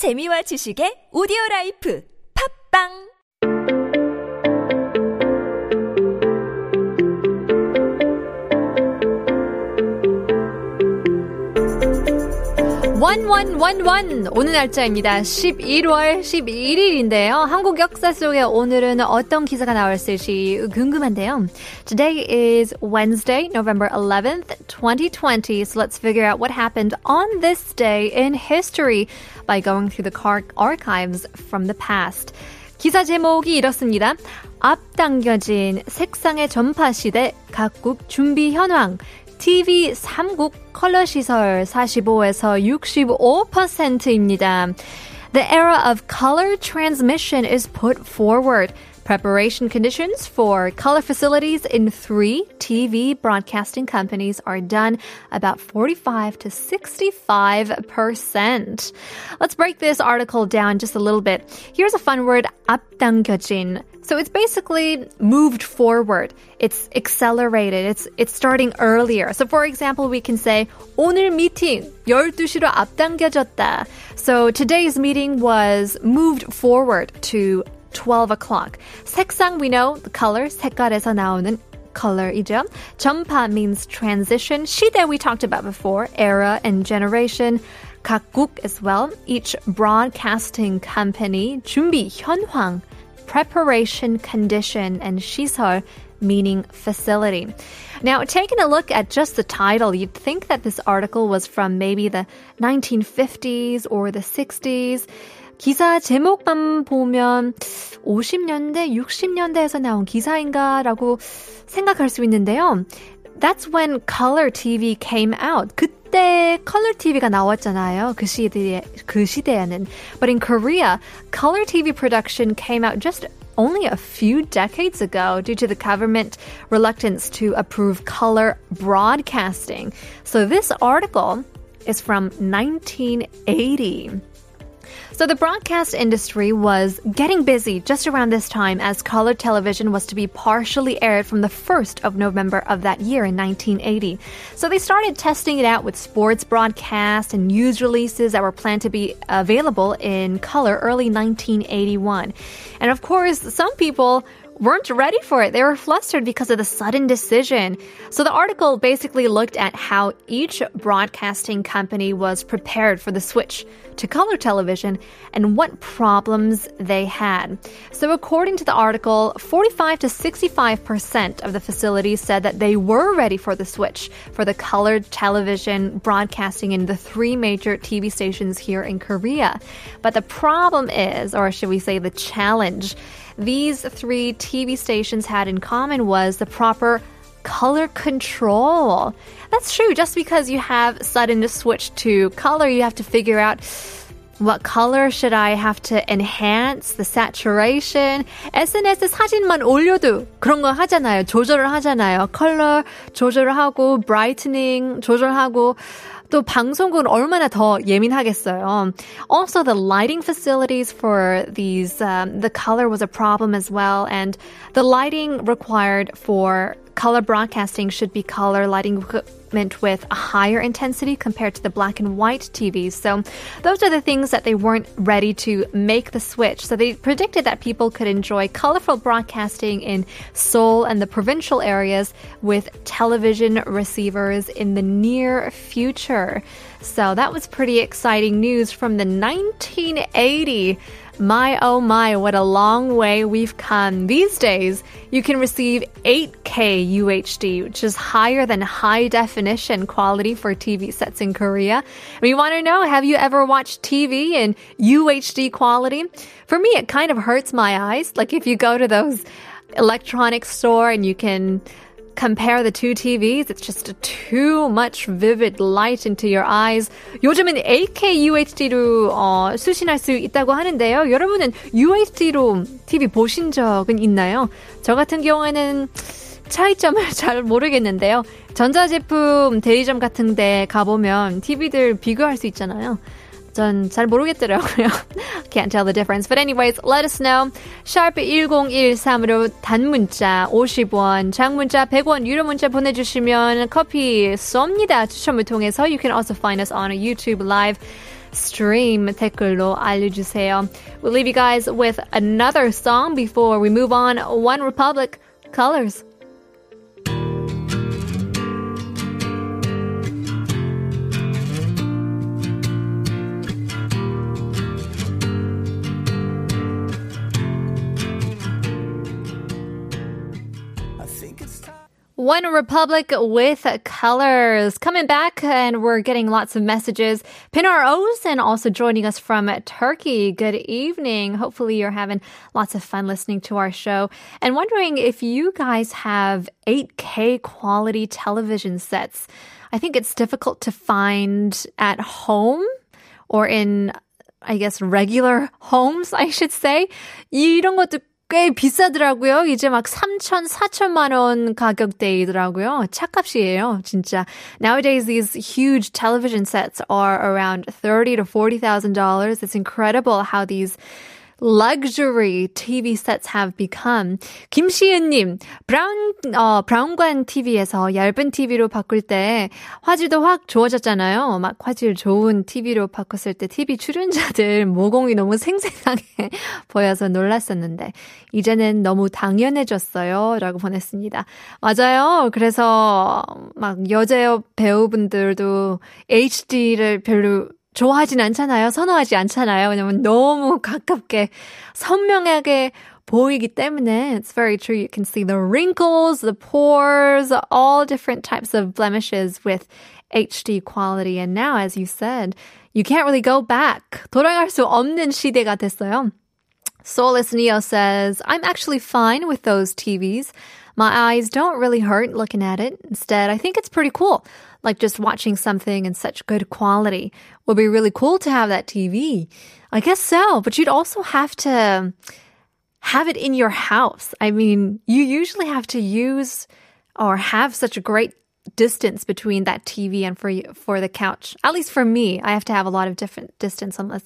재미와 지식의 오디오 라이프. 팝빵 원원원원 오늘 날짜입니다. 11월 11일인데요. 한국 역사 속에 오늘은 어떤 기사가 나왔을지 궁금한데요. Today is Wednesday, November 11th, 2020. So let's figure out what happened on this day in history by going through the archives from the past. 기사 제목이 이렇습니다. 앞당겨진 색상의 전파 시대 각국 준비 현황 TV 3국 컬러 시설 45에서 65%입니다. The era of color transmission is put forward. Preparation conditions for color facilities in three TV broadcasting companies are done about 45 to 65%. Let's break this article down just a little bit. Here's a fun word, 앞당겨진. So it's basically moved forward. It's accelerated. It's it's starting earlier. So for example, we can say 오늘 미팅 12시로 앞당겨졌다. So today's meeting was moved forward to 12 o'clock. 색상 we know the color 색깔에서 나오는 color이죠. 전파 means transition. 시대 we talked about before, era and generation. 각국 as well. Each broadcasting company 준비 현황, preparation condition and 시설 meaning facility. Now, taking a look at just the title, you'd think that this article was from maybe the 1950s or the 60s. 기사 제목만 보면 50년대, 60년대에서 나온 기사인가라고 생각할 수 있는데요. That's when color TV came out. 그때 color TV가 나왔잖아요. 그 시대에 그 시대에는. But in Korea, color TV production came out just only a few decades ago due to the government reluctance to approve color broadcasting. So this article is from 1980. So the broadcast industry was getting busy just around this time as color television was to be partially aired from the 1st of November of that year in 1980. So they started testing it out with sports broadcasts and news releases that were planned to be available in color early 1981. And of course, some people weren't ready for it. They were flustered because of the sudden decision. So the article basically looked at how each broadcasting company was prepared for the switch to color television and what problems they had. So according to the article, 45 to 65% of the facilities said that they were ready for the switch for the colored television broadcasting in the three major TV stations here in Korea. But the problem is, or should we say the challenge, these three TV stations had in common was the proper color control. That's true. Just because you have sudden switch to color, you have to figure out what color should I have to enhance the saturation? SNS 사진만 올려도 그런 거 하잖아요. 조절을 하잖아요. 컬러 조절을 하고, brightening 조절하고, 또 방송국은 얼마나 더 예민하겠어요. Also, the lighting facilities for these, um, the color was a problem as well, and the lighting required for color broadcasting should be color lighting equipment with a higher intensity compared to the black and white TVs. So those are the things that they weren't ready to make the switch. So they predicted that people could enjoy colorful broadcasting in Seoul and the provincial areas with television receivers in the near future. So that was pretty exciting news from the 1980 my oh my, what a long way we've come. These days, you can receive 8K UHD, which is higher than high definition quality for TV sets in Korea. We want to know, have you ever watched TV in UHD quality? For me, it kind of hurts my eyes. Like if you go to those electronics store and you can compare the two TVs, it's just too much vivid light into your eyes. 요즘은 8K UHD로 어, 수신할 수 있다고 하는데요. 여러분은 UHD로 TV 보신 적은 있나요? 저 같은 경우에는 차이점을 잘 모르겠는데요. 전자제품 대리점 같은 데 가보면 TV들 비교할 수 있잖아요. 전 모르겠더라고요. Can't tell the difference. But anyways, let us know. Sharp 1013으로 단문자 50원, 장문자 100원, 유료 문자 보내주시면 커피 쏩니다. 추첨을 통해서 you can also find us on YouTube live. stream 댓글로 알려주세요. We'll leave you guys with another song before we move on. OneRepublic Colors. OneRepublic with Colors coming back, and we're getting lots of messages. Pinar O's and also joining us from Turkey. Good evening. Hopefully, you're having lots of fun listening to our show and wondering if you guys have 8K quality television sets. I think it's difficult to find at home or in I guess regular homes, I should say. 이런 것도 꽤 비싸더라고요. 이제 막 3천, 4천만 원 가격대이더라고요. 차값이에요, 진짜. Nowadays, these huge television sets are around 30 to $40,000. It's incredible how these luxury TV sets have become. 김시은님, 브라운, 어, 브라운관 TV에서 얇은 TV로 바꿀 때 화질도 확 좋아졌잖아요. 막 화질 좋은 TV로 바꿨을 때 TV 출연자들 모공이 너무 생생하게 보여서 놀랐었는데, 이제는 너무 당연해졌어요. 라고 보냈습니다. 맞아요. 그래서 막 여자 배우분들도 HD를 별로 좋아하진 않잖아요. 선호하지 않잖아요. 왜냐면 너무 가깝게 선명하게 보이기 때문에 it's very true. You can see the wrinkles, the pores, all different types of blemishes with HD quality. And now, as you said, you can't really go back. 돌아갈 수 없는 시대가 됐어요. Soulless Neo says, I'm actually fine with those TVs. My eyes don't really hurt looking at it. Instead, I think it's pretty cool. Like just watching something in such good quality would be really cool to have that TV. I guess so, but you'd also have to have it in your house. I mean, you usually have to use or have such a great distance between that TV and for for the couch. At least for me, I have to have a lot of different distance unless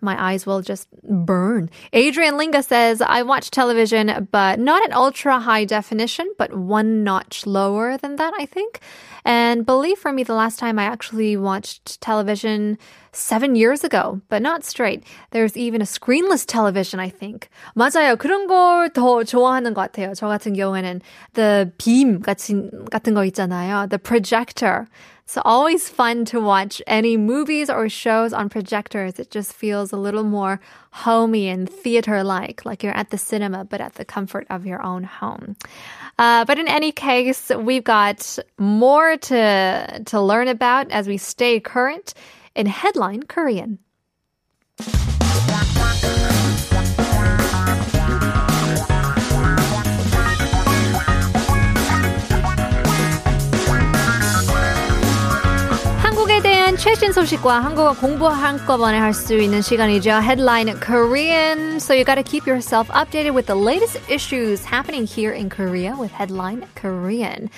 my eyes will just burn. Adrian Linga says, I watch television, but not at ultra high definition, but one notch lower than that, I think. And believe for me, the last time I actually watched television seven years ago, but not straight. There's even a screenless television, I think. 맞아요. 그런 걸 더 좋아하는 것 같아요. 저 같은 경우에는 the beam 같은, 같은 거 있잖아요. The projector. It's always fun to watch any movies or shows on projectors. It just feels a little more homey and theater like, like you're at the cinema, but at the comfort of your own home. Uh, but in any case, we've got more to, to learn about as we stay current in headline Korean. 소식과 한국어 공부 한꺼번에 할 수 있는 시간이죠. Headline Korean. So you got to keep yourself updated with the latest issues happening here in Korea with Headline Korean.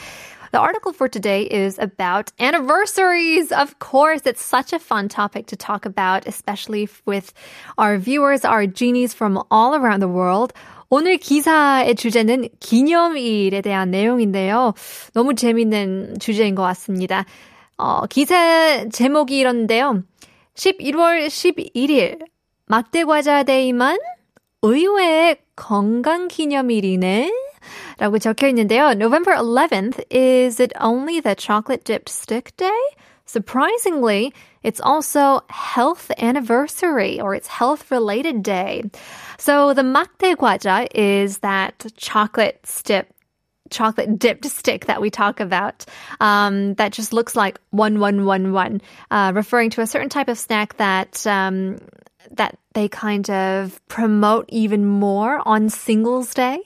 The article for today is about anniversaries. Of course, it's such a fun topic to talk about, especially with our viewers, our genies from all around the world. 오늘 기사의 주제는 기념일에 대한 내용인데요. 너무 재밌는 주제인 것 같습니다. 어, 기사 제목이 이런데요. 11월 11일 막대과자 데이만 의외의 건강기념일이네. 라고 적혀 있는데요. November 11th, is it only the chocolate dipped stick day? Surprisingly, it's also health anniversary or it's health related day. So the makdae gwaja is that chocolate stick chocolate dipped stick that we talk about um, that just looks like one one one one, uh, referring to a certain type of snack that um, that they kind of promote even more on Singles Day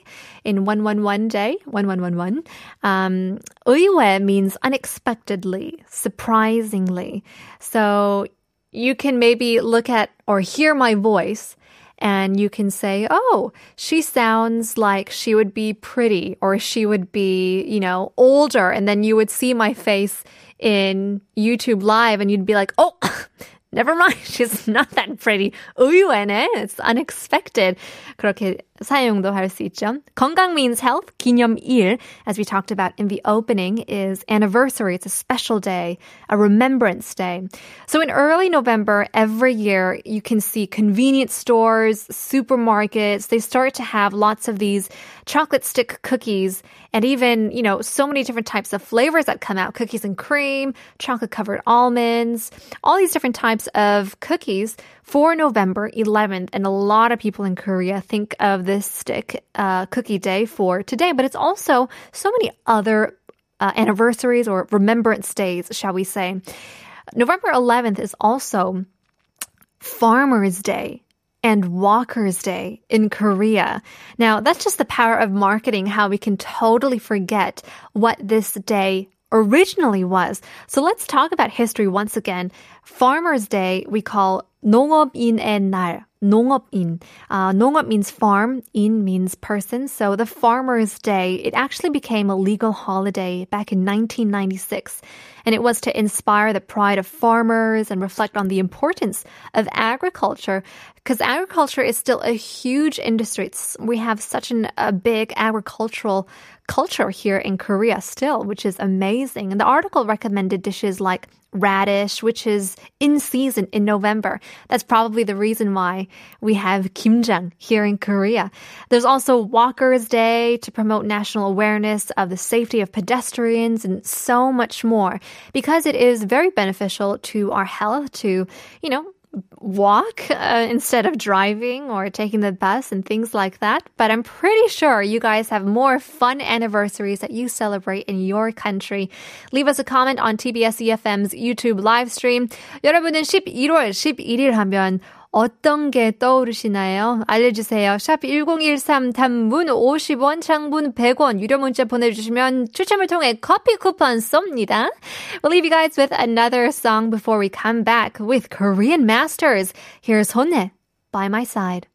in 111 day, 1111. Um, 의외 means unexpectedly, surprisingly. So you can maybe look at or hear my voice and you can say, oh, she sounds like she would be pretty or she would be, you know, older. And then you would see my face in YouTube live and you'd be like, oh, never mind. She's not that pretty. 의외네. It's unexpected. 그렇게 사용도 할 수 있죠. 건강 means health. 기념일, as we talked about in the opening, is anniversary. It's a special day, a remembrance day. So in early November, every year, you can see convenience stores, supermarkets, they start to have lots of these chocolate stick cookies and even, you know, so many different types of flavors that come out cookies and cream, chocolate covered almonds, all these different types of cookies for November 11th. And a lot of people in Korea think of this stick uh, cookie day for today, but it's also so many other uh, anniversaries or remembrance days, shall we say. November 11th is also Farmer's Day and Walker's Day in Korea. Now, that's just the power of marketing, how we can totally forget what this day originally was. So let's talk about history once again. Farmer's Day we call 농업인의 날. 농업인. Uh, 농업 means farm, in means person. So the Farmer's Day, it actually became a legal holiday back in 1996. And it was to inspire the pride of farmers and reflect on the importance of agriculture. Because agriculture is still a huge industry. It's, we have such an, a big agricultural culture here in Korea still, which is amazing. And the article recommended dishes like radish, which is in season in November. That's probably the reason why we have kimjang here in Korea. There's also Walker's Day to promote national awareness of the safety of pedestrians and so much more because it is very beneficial to our health to, you know, walk uh, instead of driving or taking the bus and things like that. But I'm pretty sure you guys have more fun anniversaries that you celebrate in your country. Leave us a comment on TBS EFM's YouTube live stream. 여러분은 11월 11일 하면 어떤 게 떠오르시나요? 알려주세요. 샵 1013 단문 50원, 장문 100원, 유료 문자 보내주시면 추첨을 통해 커피 쿠폰 쏩니다. We'll leave you guys with another song before we come back with Korean Masters. Here's Honne, By My Side.